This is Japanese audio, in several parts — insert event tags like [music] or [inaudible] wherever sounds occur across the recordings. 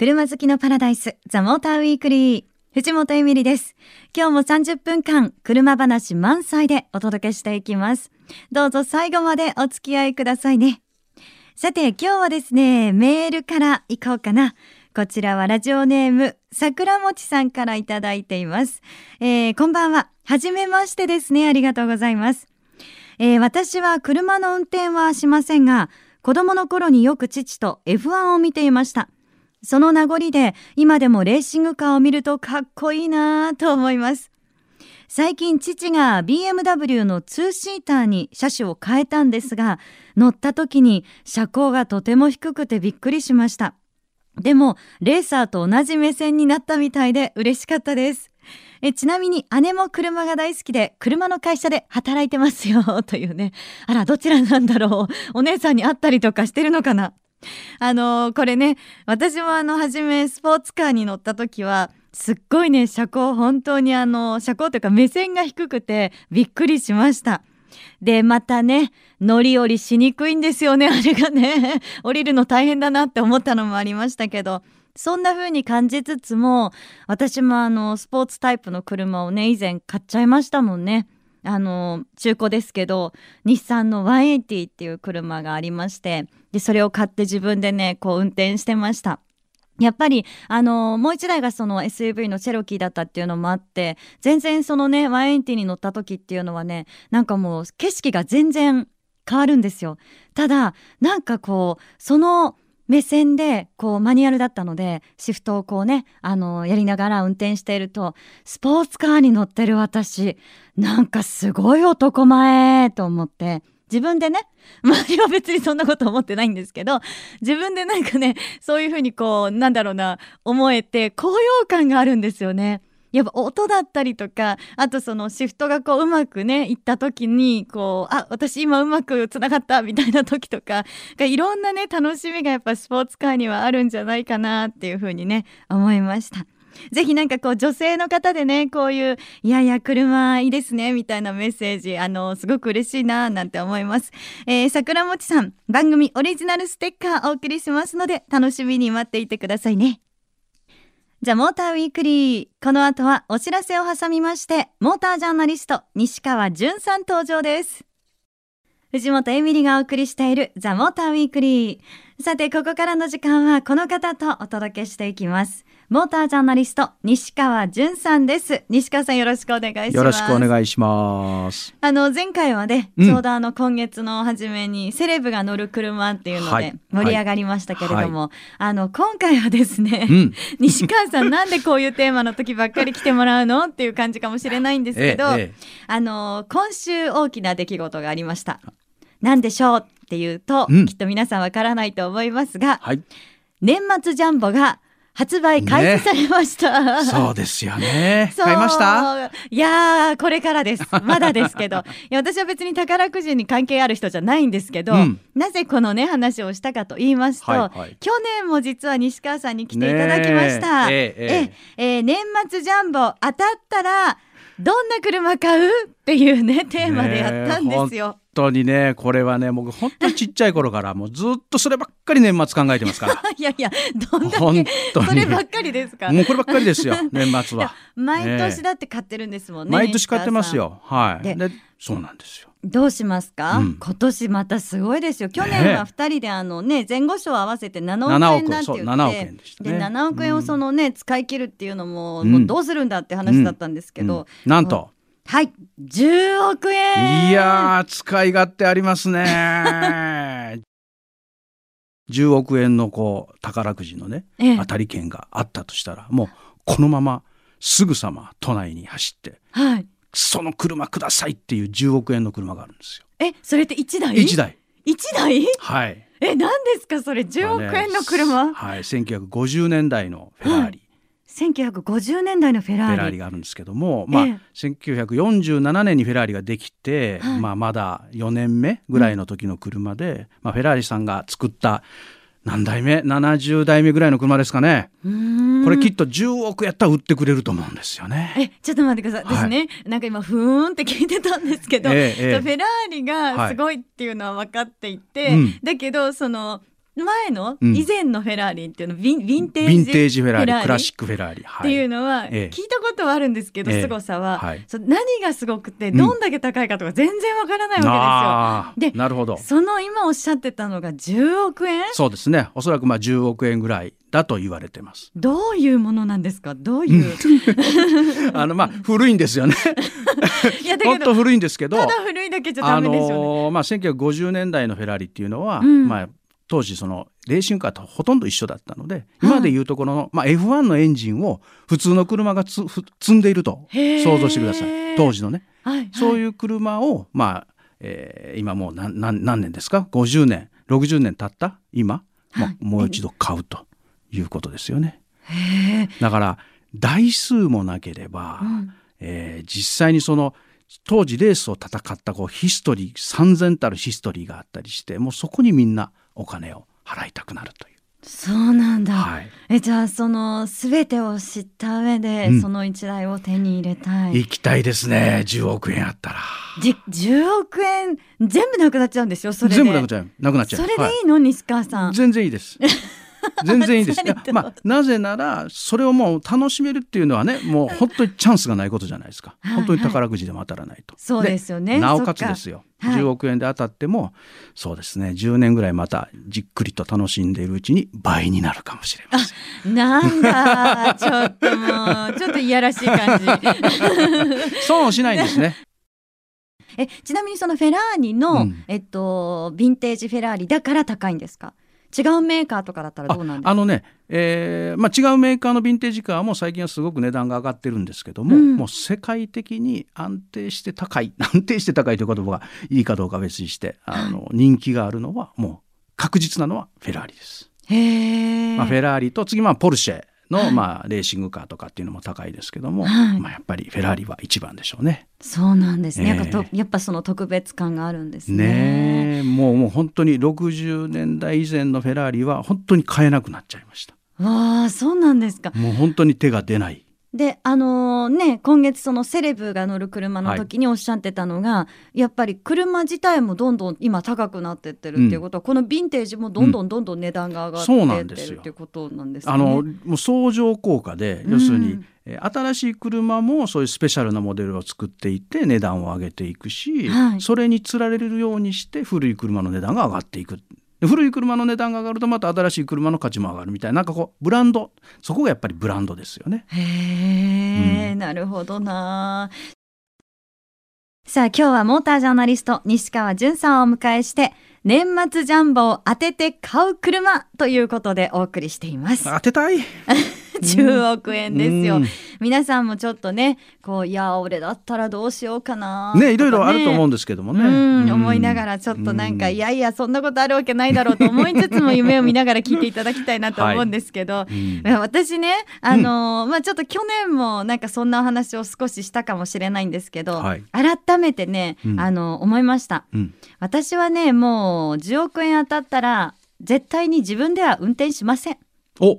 車好きのパラダイス、ザ・モーターウィークリー。藤本エミリです。今日も30分間、車話満載でお届けしていきます。どうぞ最後までお付き合いくださいね。さて、今日はですね、メールから行こうかな。こちらはラジオネーム、桜餅さんからいただいています。えー、こんばんは。はじめましてですね。ありがとうございます。えー、私は車の運転はしませんが、子供の頃によく父と F1 を見ていました。その名残で今でもレーシングカーを見るとかっこいいなぁと思います。最近父が BMW の2シーターに車種を変えたんですが、乗った時に車高がとても低くてびっくりしました。でも、レーサーと同じ目線になったみたいで嬉しかったです。えちなみに姉も車が大好きで車の会社で働いてますよというねあらどちらなんだろうお姉さんに会ったりとかしてるのかなあのこれね私もあの初めスポーツカーに乗った時はすっごいね車高本当にあの車高というか目線が低くてびっくりしました。でまたね乗り降りしにくいんですよねあれがね。降りるの大変だなって思ったのもありましたけど。そんな風に感じつつも私もあのスポーツタイプの車をね以前買っちゃいましたもんね。あの中古ですけど日産の180っていう車がありましてでそれを買って自分でねこう運転してました。やっぱりあのもう一台がその SUV のチェロキーだったっていうのもあって全然そのね180に乗った時っていうのはねなんかもう景色が全然変わるんですよ。ただなんかこうその目線でこうマニュアルだったのでシフトをこうねあのやりながら運転しているとスポーツカーに乗ってる私なんかすごい男前と思って自分でね [laughs] 周りは別にそんなこと思ってないんですけど自分でなんかねそういうふうにこうなんだろうな思えて高揚感があるんですよね。やっぱ音だったりとかあとそのシフトがこううまくねいった時にこうあ私今うまくつながったみたいな時とかいろんなね楽しみがやっぱスポーツカーにはあるんじゃないかなっていうふうにね思いました。ぜひなんかこう女性の方でねこういういやいや車いいですねみたいなメッセージあのすごく嬉しいななんて思います、えー、桜餅さん番組オリジナルステッカーお送りしますので楽しみに待っていてくださいねザ、モーターウィークリー。この後はお知らせを挟みまして、モータージャーナリスト、西川淳さん登場です。藤本エミリがお送りしているザ・モーターウィークリー。さて、ここからの時間はこの方とお届けしていきます。モータージャーナリスト、西川淳さんです。西川さんよろしくお願いします。よろしくお願いします。あの、前回はね、うん、ちょうどあの、今月の初めに、セレブが乗る車っていうので盛り上がりましたけれども、はいはい、あの、今回はですね、うん、西川さんなんでこういうテーマの時ばっかり来てもらうのっていう感じかもしれないんですけど、ええ、あの、今週大きな出来事がありました。何でしょう？っていうと、うん、きっと皆さんわからないと思いますが、はい、年末ジャンボが発売開始されました、ね、そうですよね。[laughs] 買いました？いやこれからです。まだですけど。[laughs] いや私は別に宝くじに関係ある人じゃないんですけど、うん、なぜこのね話をしたかと言いますと、はいはい、去年も実は西川さんに来ていただきました、え。ええ。え年末ジャンボ当たったらどんな車買う？っていうねテーマでやったんですよ。本当にねこれはね僕本当にちっちゃい頃からもうずっとそればっかり年末考えてますから。[laughs] いやいやどんだけそればっかりですか。もうこればっかりですよ [laughs] 年末は。毎年だって買ってるんですもんね、ね、毎年買ってますよ。はい。でそうなんですよ。どうしますか、うん、今年またすごいですよ。去年は2人であのね前後賞合わせて7億円なんて言って7億円でね、で7億円をそのね、うん、使い切るっていうのも,、もうどうするんだって話だったんですけど、うん、なんとはい10億円いや使い勝手ありますね [laughs] 10億円のこう宝くじのね、ええ、当たり券があったとしたらもうこのまますぐさま都内に走って、はい、その車くださいっていう10億円の車があるんですよ。えそれって1台 ?1 台。1台？はい。え何ですかそれ？10億円の車、ね、はい1950年代のフェラーリ。はい1950年代のフェラーリ。フェラーリがあるんですけども、まあ、ええ、1947年にフェラーリができて、はい、まあ、まだ4年目ぐらいの時の車で、うん、まあ、フェラーリさんが作った何代目70代目ぐらいの車ですかね。これきっと10億やったら売ってくれると思うんですよね。えちょっと待ってください。私ね、はい、なんか今ふーんって聞いてたんですけど、ええ、フェラーリがすごいっていうのは分かっていて、はいうん、だけどその前の、うん。以前のフェラーリっていうのヴィンヴィンテージフェラーリ。クラシックフェラーリ、はっていうのはええ。聞いたことはあるんですけど、ええ。凄さは、何がすごくてうん。どんだけ高いかとか全然わからないわあー。でなるほど。けですよ。その今おっしゃってたのが10億円？そうですね。おそらくまあ10億円ぐらいだと言われてます。どういうものなんですか？どういう？[laughs] あのまあ古いんですよね。[laughs] いやだ本当けど古いんですけどただ古いだけじゃダメでしょうね、あのーまあ、1950年代のフェラーリっていうのは、うん。まあ、当時そのレーシングカーとほとんど一緒だったので、今でいうところの、まあ、F1 のエンジンを普通の車が積んでいると想像してください。当時のね、はいはい。そういう車を、まあえー今もう何何何年ですか？50年60年経った？今、まあはい。もう一度買うということですよね。だから台数もなければ、うん。えー実際にその当時レースを戦ったこうヒストリー三千たるヒストリーがあったりしてもうそこにみんなお金を払いたくなるという。そうなんだ、はい、えじゃあその全てを知った上で、うん。その一台を手に入れたい。行きたいですね。10億円あったら。じ10億円全部なくなっちゃうんですよそれで。全部なくなっちゃう。なくなっちゃう。それではいいい。の、西川さん。全然いいです。[laughs] [laughs] 全然いいです。まあなぜならそれをもう楽しめるっていうのはねもう本当にチャンスがないことじゃないですか。はい本当に宝くじでも当たらないと。そうですよねなおかつですよ。はい10億円で当たってもそうですね10年ぐらいまたじっくりと楽しんでいるうちに倍になるかもしれません。なんだちょっともうちょっといやらしい感じ損をしないんですね。[laughs] えちなみにそのフェラーリの、うんえっとヴィンテージフェラーリだから高いんですか？違うメーカーとかだったらどうなんですか？あのね、えーまあ、違うメーカーのヴィンテージカーも最近はすごく値段が上がってるんですけども、うん。もう世界的に安定して高い [laughs] 安定して高いという言葉がいいかどうかは別にしてあの人気があるのはもう確実なのはフェラーリです。へえ、まあ、フェラーリと次まあポルシェの、はい。まあ、レーシングカーとかっていうのも高いですけども、はい。まあ、やっぱりフェラーリは一番でしょうね。そうなんですね、ええ。やっぱその特別感があるんですね。ねえ。もうもう本当に60年代以前のフェラーリは本当に買えなくなっちゃいました。わあそうなんですか。もう本当に手が出ない。であのね今月そのセレブが乗る車の時におっしゃってたのが、やっぱり車自体もどんどん今高くなってってるっていうことは、このヴィンテージもどんどんどんどん値段が上がってってるっていうことなんですかあね。のもう相乗効果で要するに、うんえー新しい車もそういうスペシャルなモデルを作っていって値段を上げていくし、はい。それにつられるようにして古い車の値段が上がっていく。で古い車の値段が上がるとまた新しい車の価値も上がるみたいななんかこうブランドそこがやっぱりブランドですよね。へえ、うんなるほどな。さあ今日はモータージャーナリスト西川淳さんをお迎えして年末ジャンボを当てて買う車ということでお送りしています。当てたい [laughs] [laughs] 10億円ですよ。うん。皆さんもちょっとねこういや俺だったらどうしようかなね。いろいろあると思ううんですけどもね。ん思いながらちょっとなんか、うん。いやいやそんなことあるわけないだろうと思いつつも夢を見ながら聞いていただきたいなと思うんですけど、うん。いや私ねあのーまあちょっと去年もなんかそんなお話を少ししたかもしれないんですけど、はい。改めてね、うん。あの思いました。うん。私はねもう10億円当たったら絶対に自分では運転しません。お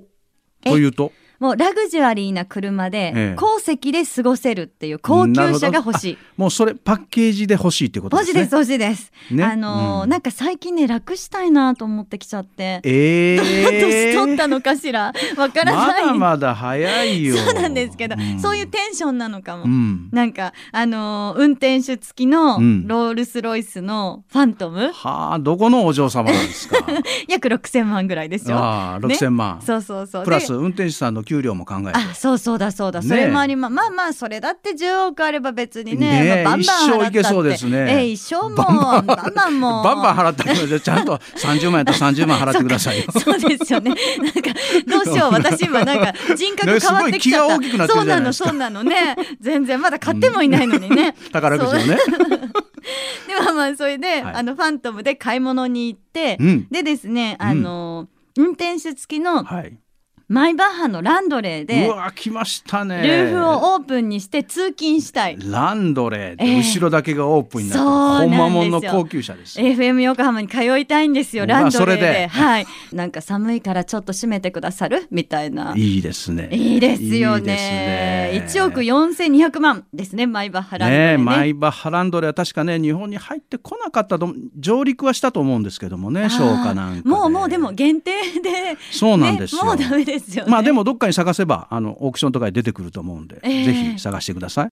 というと？もうラグジュアリーな車で、ええ。高席で過ごせるっていう高級車が欲しい。もうそれパッケージで欲しいってことですね。欲しいです欲しいです、ね。あのーうん。なんか最近ね楽したいなと思ってきちゃって、え年え取ったのかしら？わからまない。だまだ早いよ。そうなんですけど、ん。そういうテンションなのかも、うん。なんかあのー運転手付きのうん。ロールスロイスのファントム、はあ、どこのお嬢様なんですか？[laughs] 約6000万ぐらいでしょああ、六千万。そうそうそう。プラスで運転手さんの給料も考えて。あそうそうだそうだ、ねそれもありままあまあそれだって10億あれば別にねねえまあ、バンバン払ったって一生いけそうですねええ一生もうバンバンもうバンバン払ってください。ちゃんと三十万やったら三十万払ってくださいよ。そうですよね。なんかどうしよう私今なんか人格変わってきちゃった。ねなそうなのそうなのね。全然まだ買ってもいないのにね。宝くじをね。[laughs] でまあまあそれで、はいあのファントムで買い物に行って、うん。でですねあの、運転手付きのはい。マイバッハのランドレーでうわ来ましたね。ルーフをオープンにして通勤したい。ランドレーで後ろだけがオープンになって、えー、ほんまもんの高級車です。FM 横浜に通いたいんですよランドレーで。はい。なんか寒いからちょっと閉めてくださるみたいな。いいですね。いいですよね。いいね。1億4200万ですねマイバッハランドレー、ね、ねマイバッハランドレーは確かね日本に入ってこなかったと上陸はしたと思うんですけどもね消化なんかもうもうでも限定でそうなんですよ、ね、もうダメですよ、ね、まあでもどっかに探せばあのオークションとかに出てくると思うんで、えー、ぜひ探してください。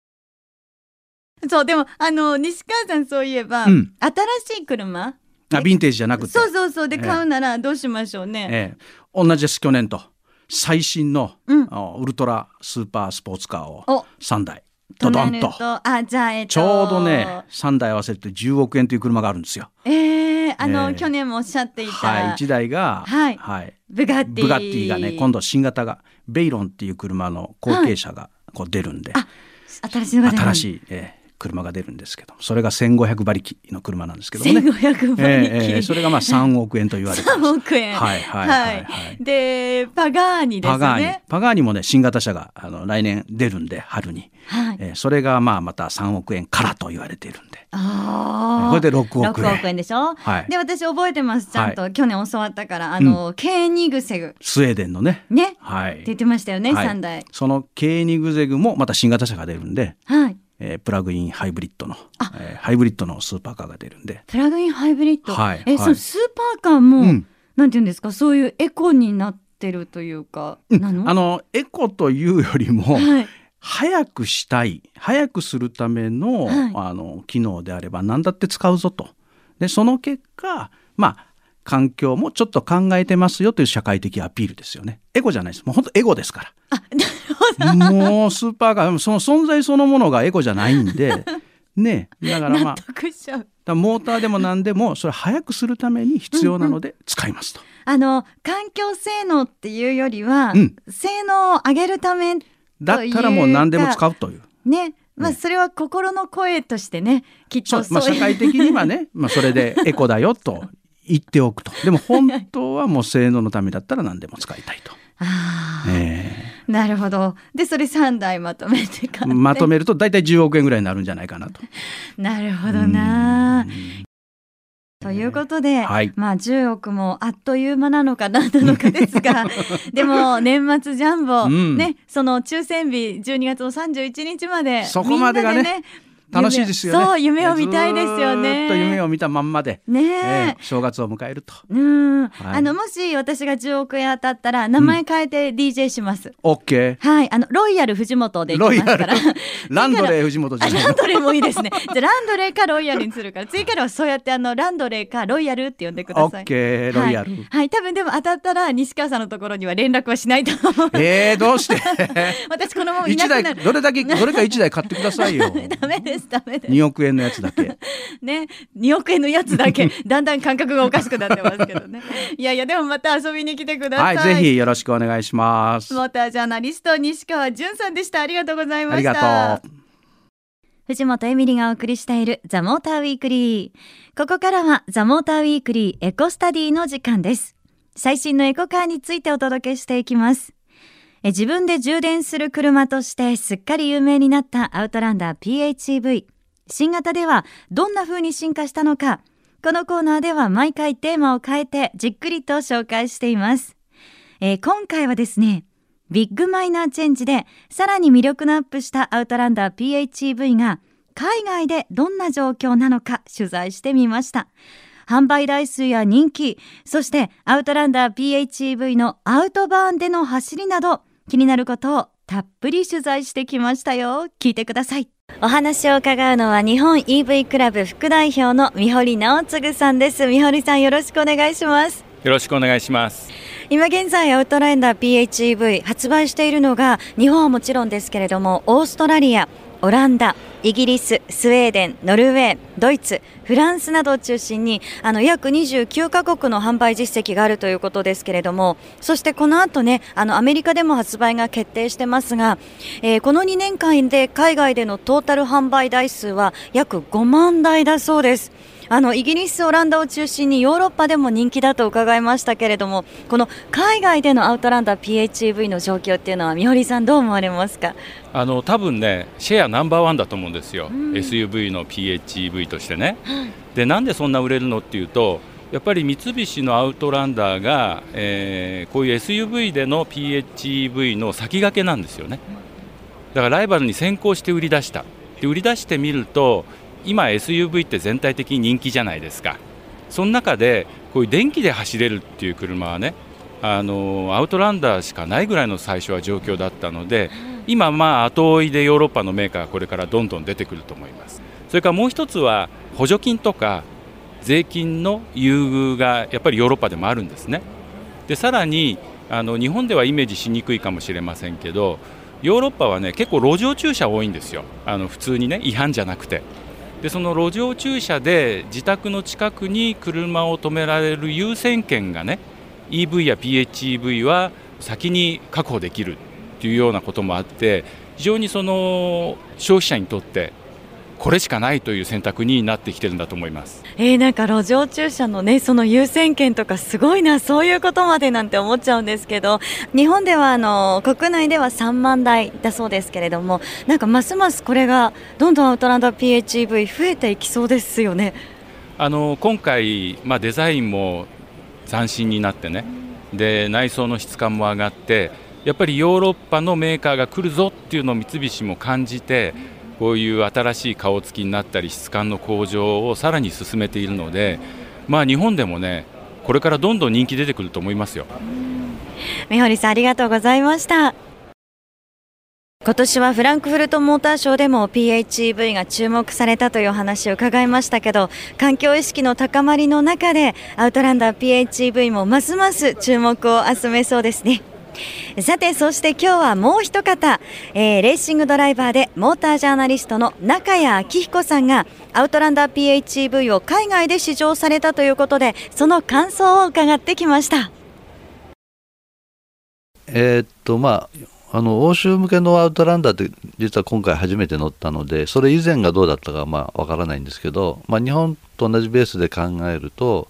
そうでもあの西川さんそういえば、うん、新しい車？あヴィンテージじゃなくて。そうそうそうで買うならどうしましょうね。えー、同じです去年と最新の、うん、ウルトラスーパースポーツカーを3台。ドドンと。あじゃあ、えっと、ちょうどね3台合わせて10億円という車があるんですよ。えー、あの、え。ー、去年もおっしゃっていた、はい、1台が、はいはい、ブガッティ。ブガッティがね今度新型がベイロンっていう車の後継者がこう出るんで、はい、新しい新しい、えー、車が出るんですけどそれが1500馬力の車なんですけどね。1500馬力、えー、それがまあ3億円と言われて3億円。はいはいはい、はい、でパガーニですね。パガーニ。パガーニもね新型車があの来年出るんで春に、はい。えー、それがまあまた3億円からと言われているんで。あこれで6億円。6億円でしょ、はい、で私覚えてます。ちゃんと、はい、去年教わったからあの、うん、ケーニグセグ。スウェーデンのね。ね、はい、って言ってましたよね、はい、3台そのケーニグゼグもまた新型車が出るんで、はい。えー、プラグインハイブリッドの、えー、ハイブリッドのスーパーカーが出るんで。プラグインハイブリッド、はい、え、はい、そのスーパーカーも、うん、なんていうんですか？そういうエコになってるというか、うん、あのエコというよりも、はい、早くしたい早くするためのはい、あの機能であれば何だって使うぞと。でその結果まあ環境もちょっと考えてますよという社会的アピールですよね。エゴじゃないです。もう本当エゴですから。あなるほど。もうスーパーカーその存在そのものがエゴじゃないんで。[laughs] ねだからまあモーターでも何でもそれ早くするために必要なので使いますと。うんうん、あの環境性能っていうよりは、うん、性能を上げるためだったらもう何でも使うという。ね。まあ、それは心の声としてねきっとまあ、社会的にはね、[laughs] まあ、それでエコだよと言っておくと。でも本当はもう性能のためだったら何でも使いたいと。あえー、なるほど。でそれ3台まとめてまとめると大体10億円ぐらいになるんじゃないかなと。[laughs] なるほどな。ということで、はい、まあ10億もあっという間なのかななのかですが [laughs] でも年末ジャンボ、うん、ねその抽選日12月の31日までそこまでがねね楽しいですよね。そう夢を見たいですよね。と夢を見たまんまで、ね、えー、正月を迎えると。うん、はい、あのもし私が10億円当たったら名前変えて DJ します。オッケー。はい、あのロイヤル藤本でいきますから。ランドレー藤本じゃ [laughs] ランドレーもいいですね。じゃランドレーかロイヤルにするから、次からはそうやってあのランドレーかロイヤルって呼んでください。オッケー、ロイヤル、はい。はい、多分でも当たったら西川さんのところには連絡はしないと思う。えー、どうして？[laughs] 私このままいなくなる。どれだけ [laughs] どれか一台買ってくださいよ。ダメですダメです。2億億円のやつだけ。[laughs] ね。2億円のやつだけ。[laughs] だんだん感覚がおかしくなってますけどね。いやいやでもまた遊びに来てください、はい、ぜひよろしくお願いします。モータージャーナリスト西川淳さんでした。ありがとうございました。ありがとう。藤本エミリがお送りしているザ・モーターウィークリー。ここからはザ・モーターウィークリーエコスタディの時間です。最新のエコカーについてお届けしていきます自分で充電する車としてすっかり有名になったアウトランダー PHEV 新型ではどんな風に進化したのか、このコーナーでは毎回テーマを変えてじっくりと紹介しています。えー、今回はですね、ビッグマイナーチェンジでさらに魅力のアップしたアウトランダー PHEV が海外でどんな状況なのか取材してみました。販売台数や人気、そしてアウトランダー PHEV のアウトバーンでの走りなど気になることをたっぷり取材してきましたよ。聞いてください。お話を伺うのは日本 EV クラブ副代表の三堀直次さんです三堀さんよろしくお願いしますよろしくお願いします今現在アウトランダー PHEV 発売しているのが日本はもちろんですけれどもオーストラリアオランダイギリス、スウェーデン、ノルウェー、ドイツ、フランスなどを中心にあの約29カ国の販売実績があるということですけれどもそしてこの後ねあのアメリカでも発売が決定してますが、えー、この2年間で海外でのトータル販売台数は約5万台だそうです。あのイギリス、オランダを中心にヨーロッパでも人気だと伺いましたけれどもこの海外でのアウトランダー PHEV の状況っていうのは三堀さんどう思われますか？あの多分ねシェアナンバーワンだと思うんですよ、うん、SUV の PHEV としてね。でなんでそんな売れるのっていうとやっぱり三菱のアウトランダーが、えー、こういう SUV での PHEV の先駆けなんですよね。だからライバルに先行して売り出した。で売り出してみると今 SUV って全体的に人気じゃないですか。その中でこういう電気で走れるっていう車はねあのアウトランダーしかないぐらいの最初は状況だったので今まあ後追いでヨーロッパのメーカーがこれからどんどん出てくると思います。それからもう一つは補助金とか税金の優遇がやっぱりヨーロッパでもあるんですね。でさらにあの日本ではイメージしにくいかもしれませんけどヨーロッパはね結構路上駐車多いんですよ。あの普通にね違反じゃなくてでその路上駐車で自宅の近くに車を止められる優先権がね EV や PHEV は先に確保できるというようなこともあって非常にその消費者にとってこれしかないという選択になってきてるんだと思います。えー、なんか路上駐車のねその優先権とかすごいなそういうことまでなんて思っちゃうんですけど日本ではあの国内では3万台だそうですけれどもなんかますますこれがどんどんアウトランダー PHEV 増えていきそうですよね。あの今回、まあ、デザインも斬新になってねで内装の質感も上がってやっぱりヨーロッパのメーカーが来るぞっていうのを三菱も感じてこういう新しい顔つきになったり質感の向上をさらに進めているので、まあ、日本でもねこれからどんどん人気出てくると思いますよ。三堀さんありがとうございました今年はフランクフルトモーターショーでも PHEV が注目されたというお話を伺いましたけど環境意識の高まりの中でアウトランダー PHEV もますます注目を集めそうですね。さてそして今日はもう一方、えー、レーシングドライバーでモータージャーナリストの中谷明彦さんがアウトランダー PHEV を海外で試乗されたということでその感想を伺ってきました。えー、っとまああの欧州向けのアウトランダーって実は今回初めて乗ったのでそれ以前がどうだったかまあわからないんですけど、まあ、日本と同じベースで考えると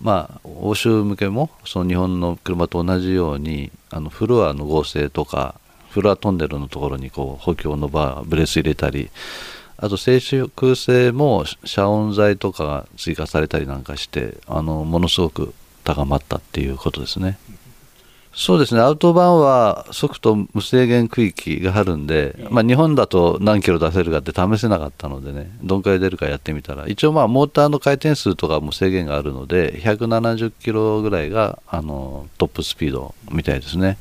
まあ、欧州向けもその日本の車と同じようにあのフロアの合成とかフロアトンネルのところにこう補強のバーブレス入れたりあと静粛性も遮音材とかが追加されたりなんかしてあのものすごく高まったっていうことですね。そうですね、アウトバーンは速度無制限区域があるんで、まあ、日本だと何キロ出せるかって試せなかったのでね、どんくらい出るかやってみたら、一応、まあモーターの回転数とかも制限があるので、170キロぐらいがあのトップスピードみたいですね。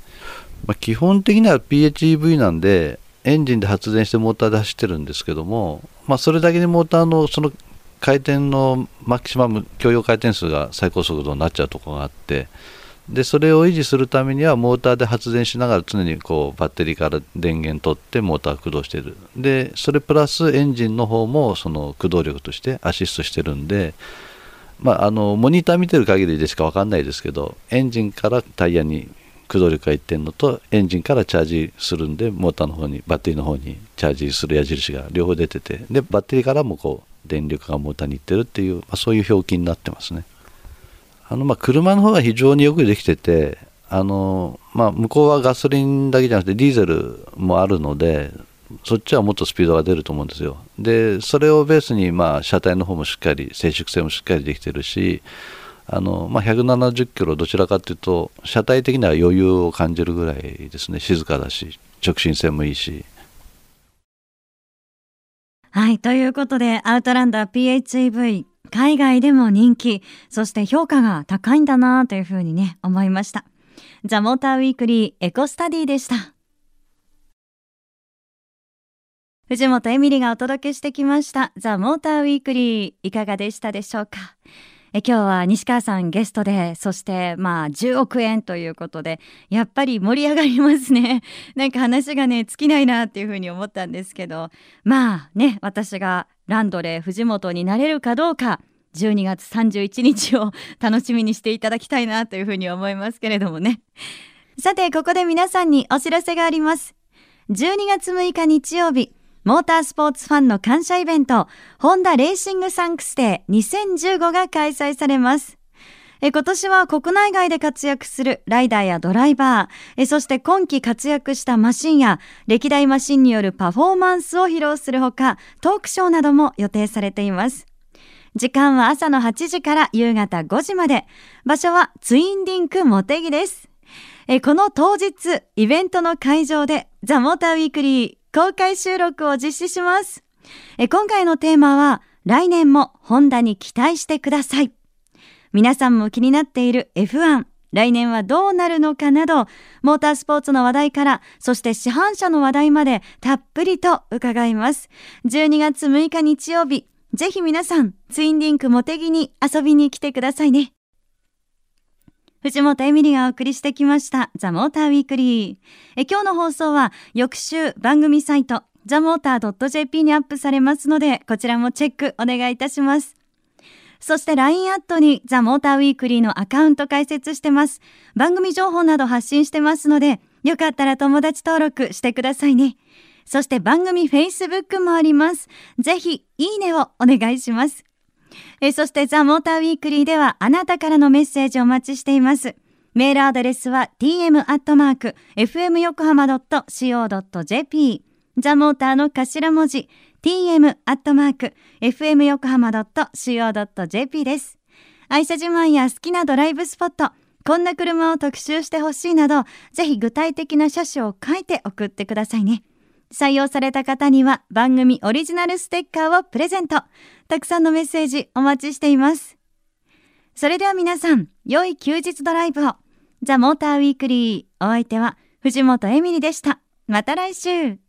まあ、基本的には PHEV なんで、エンジンで発電してモーターで走ってるんですけども、まあ、それだけにモーターのその回転のマキシマム許容回転数が最高速度になっちゃうところがあって、でそれを維持するためにはモーターで発電しながら常にこうバッテリーから電源取ってモーター駆動してるでそれプラスエンジンの方もその駆動力としてアシストしてるんで、まあ、あのモニター見てる限りでしか分かんないですけどエンジンからタイヤに駆動力がいってるのとエンジンからチャージするんでモーターの方にバッテリーの方にチャージする矢印が両方出ててでバッテリーからもこう電力がモーターにいってるっていう、まあ、そういう表記になってますね。あのまあ車の方が非常によくできててあの、まあ、向こうはガソリンだけじゃなくてディーゼルもあるのでそっちはもっとスピードが出ると思うんですよ。でそれをベースにまあ車体の方もしっかり静粛性もしっかりできてるしあの、まあ、170キロどちらかというと車体的には余裕を感じるぐらいですね。静かだし直進性もいいし。はいということでアウトランダー PHEV 海外でも人気、そして評価が高いんだなというふうにね、思いました。ザ・モーターウィークリーエコスタディでした。藤本エミリがお届けしてきましたザ・モーターウィークリーいかがでしたでしょうか？え今日は西川さんゲストでそしてまあ10億円ということでやっぱり盛り上がりますね [laughs] なんか話がね尽きないなっていうふうに思ったんですけどまあね私がランドレー藤本になれるかどうか12月31日を楽しみにしていただきたいなというふうに思いますけれどもねさてここで皆さんにお知らせがあります12月6日日曜日モータースポーツファンの感謝イベント、ホンダレーシングサンクスデー2015が開催されます。え今年は国内外で活躍するライダーやドライバーえ、そして今季活躍したマシンや歴代マシンによるパフォーマンスを披露するほか、トークショーなども予定されています。時間は朝の8時から夕方5時まで。場所はツインリンクモテギです。えこの当日、イベントの会場でザ・モーターウィークリー公開収録を実施します。え今回のテーマは、来年もホンダに期待してください。皆さんも気になっている F1、来年はどうなるのかなど、モータースポーツの話題から、そして市販車の話題までたっぷりと伺います。12月6日日曜日、ぜひ皆さん、ツインリンクモテギに遊びに来てくださいね。藤本エミリがお送りしてきました、ザ・モーターウィークリー。え今日の放送は、翌週番組サイト、ザ・モーター .jp にアップされますので、こちらもチェックお願いいたします。そして LINE アットにザ・モーターウィークリーのアカウント開設してます。番組情報など発信してますので、よかったら友達登録してくださいね。そして番組 Facebook もあります。ぜひ、いいねをお願いします。えそしてザ・モーターウィークリーではあなたからのメッセージをお待ちしています。メールアドレスは tm.fmyokohama.co.jp ザ・モーターの頭文字 tm.fmyokohama.co.jp です。愛車自慢や好きなドライブスポット、こんな車を特集してほしいなど、ぜひ具体的な車種を書いて送ってくださいね。採用された方には番組オリジナルステッカーをプレゼント。たくさんのメッセージお待ちしています。それでは皆さん、良い休日ドライブを。ザ・モーターウィークリー。お相手は藤本エミリでした。また来週。